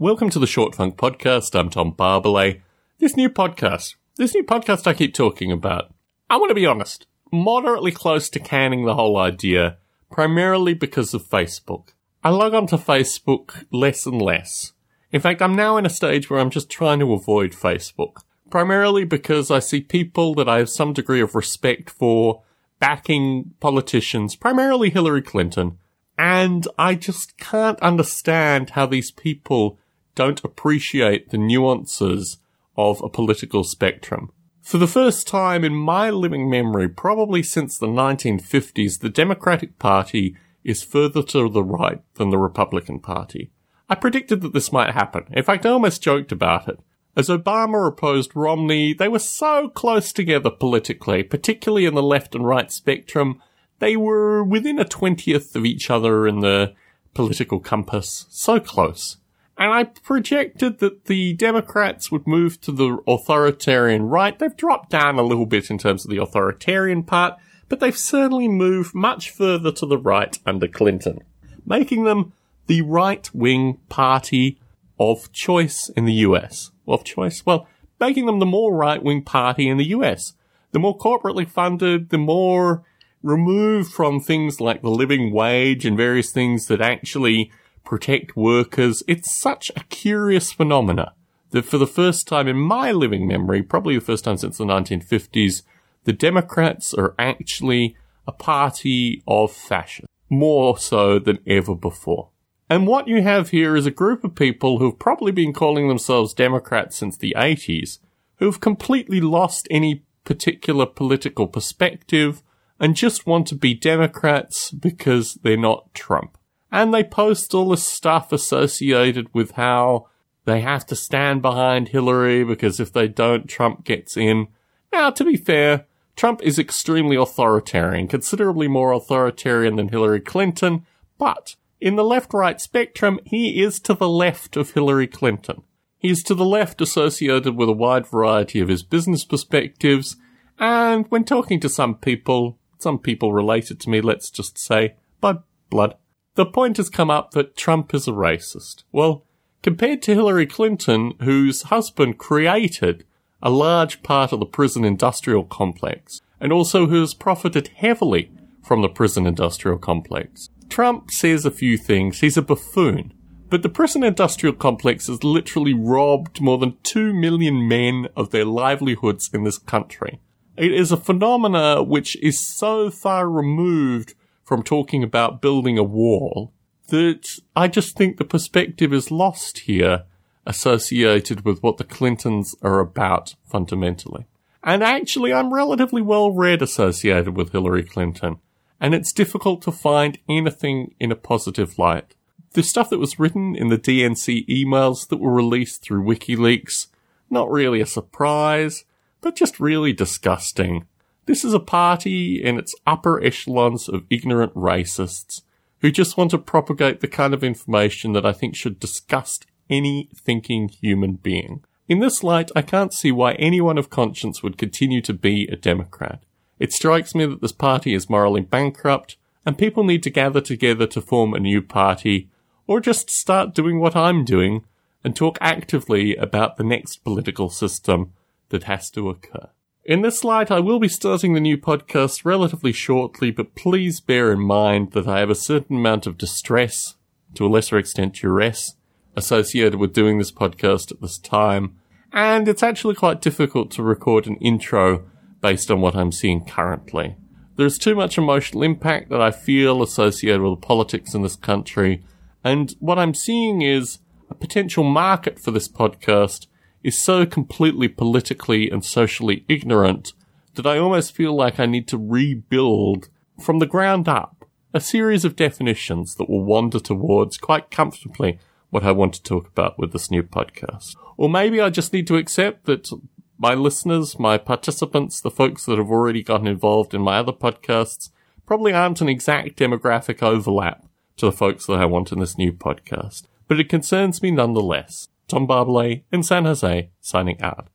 Welcome to the Short Funk Podcast. I'm Tom Barbalet. This new podcast, this new podcast I keep talking about, I want to be honest, moderately close to canning the whole idea, primarily because of Facebook. I log onto Facebook less and less. In fact, I'm now in a stage where I'm just trying to avoid Facebook, primarily because I see people that I have some degree of respect for backing politicians, primarily Hillary Clinton, and I just can't understand how these people don't appreciate the nuances of a political spectrum. For the first time in my living memory, probably since the 1950s, the Democratic Party is further to the right than the Republican Party. I predicted that this might happen. In fact, I almost joked about it. As Obama opposed Romney, they were so close together politically, particularly in the left and right spectrum, they were within a twentieth of each other in the political compass. So close. And I projected that the Democrats would move to the authoritarian right. They've dropped down a little bit in terms of the authoritarian part, but they've certainly moved much further to the right under Clinton, making them the right wing party of choice in the US. Of choice? Well, making them the more right wing party in the US. The more corporately funded, the more removed from things like the living wage and various things that actually protect workers. It's such a curious phenomena that for the first time in my living memory, probably the first time since the 1950s, the Democrats are actually a party of fascists, more so than ever before. And what you have here is a group of people who've probably been calling themselves Democrats since the 80s, who've completely lost any particular political perspective and just want to be Democrats because they're not Trump. And they post all the stuff associated with how they have to stand behind Hillary because if they don't, Trump gets in. Now, to be fair, Trump is extremely authoritarian, considerably more authoritarian than Hillary Clinton, but in the left-right spectrum, he is to the left of Hillary Clinton. He's to the left associated with a wide variety of his business perspectives, and when talking to some people, some people related to me, let's just say, by blood. The point has come up that Trump is a racist. Well, compared to Hillary Clinton, whose husband created a large part of the prison industrial complex, and also who has profited heavily from the prison industrial complex. Trump says a few things. He's a buffoon. But the prison industrial complex has literally robbed more than 2 million men of their livelihoods in this country. It is a phenomena which is so far removed from talking about building a wall that I just think the perspective is lost here associated with what the Clintons are about fundamentally. And actually, I'm relatively well read associated with Hillary Clinton, and it's difficult to find anything in a positive light. The stuff that was written in the DNC emails that were released through WikiLeaks, not really a surprise but just really disgusting. This is a party in its upper echelons of ignorant racists who just want to propagate the kind of information that I think should disgust any thinking human being. In this light, I can't see why anyone of conscience would continue to be a Democrat. It strikes me that this party is morally bankrupt, and people need to gather together to form a new party, or just start doing what I'm doing and talk actively about the next political system that has to occur. In this light, I will be starting the new podcast relatively shortly, but please bear in mind that I have a certain amount of distress, to a lesser extent duress, associated with doing this podcast at this time, and it's actually quite difficult to record an intro based on what I'm seeing currently. There's too much emotional impact that I feel associated with politics in this country, and what I'm seeing is a potential market for this podcast is so completely politically and socially ignorant that I almost feel like I need to rebuild from the ground up a series of definitions that will wander towards quite comfortably what I want to talk about with this new podcast. Or maybe I just need to accept that my listeners, my participants, the folks that have already gotten involved in my other podcasts probably aren't an exact demographic overlap to the folks that I want in this new podcast. But it concerns me nonetheless. Tom Barbalet in San Jose, signing out.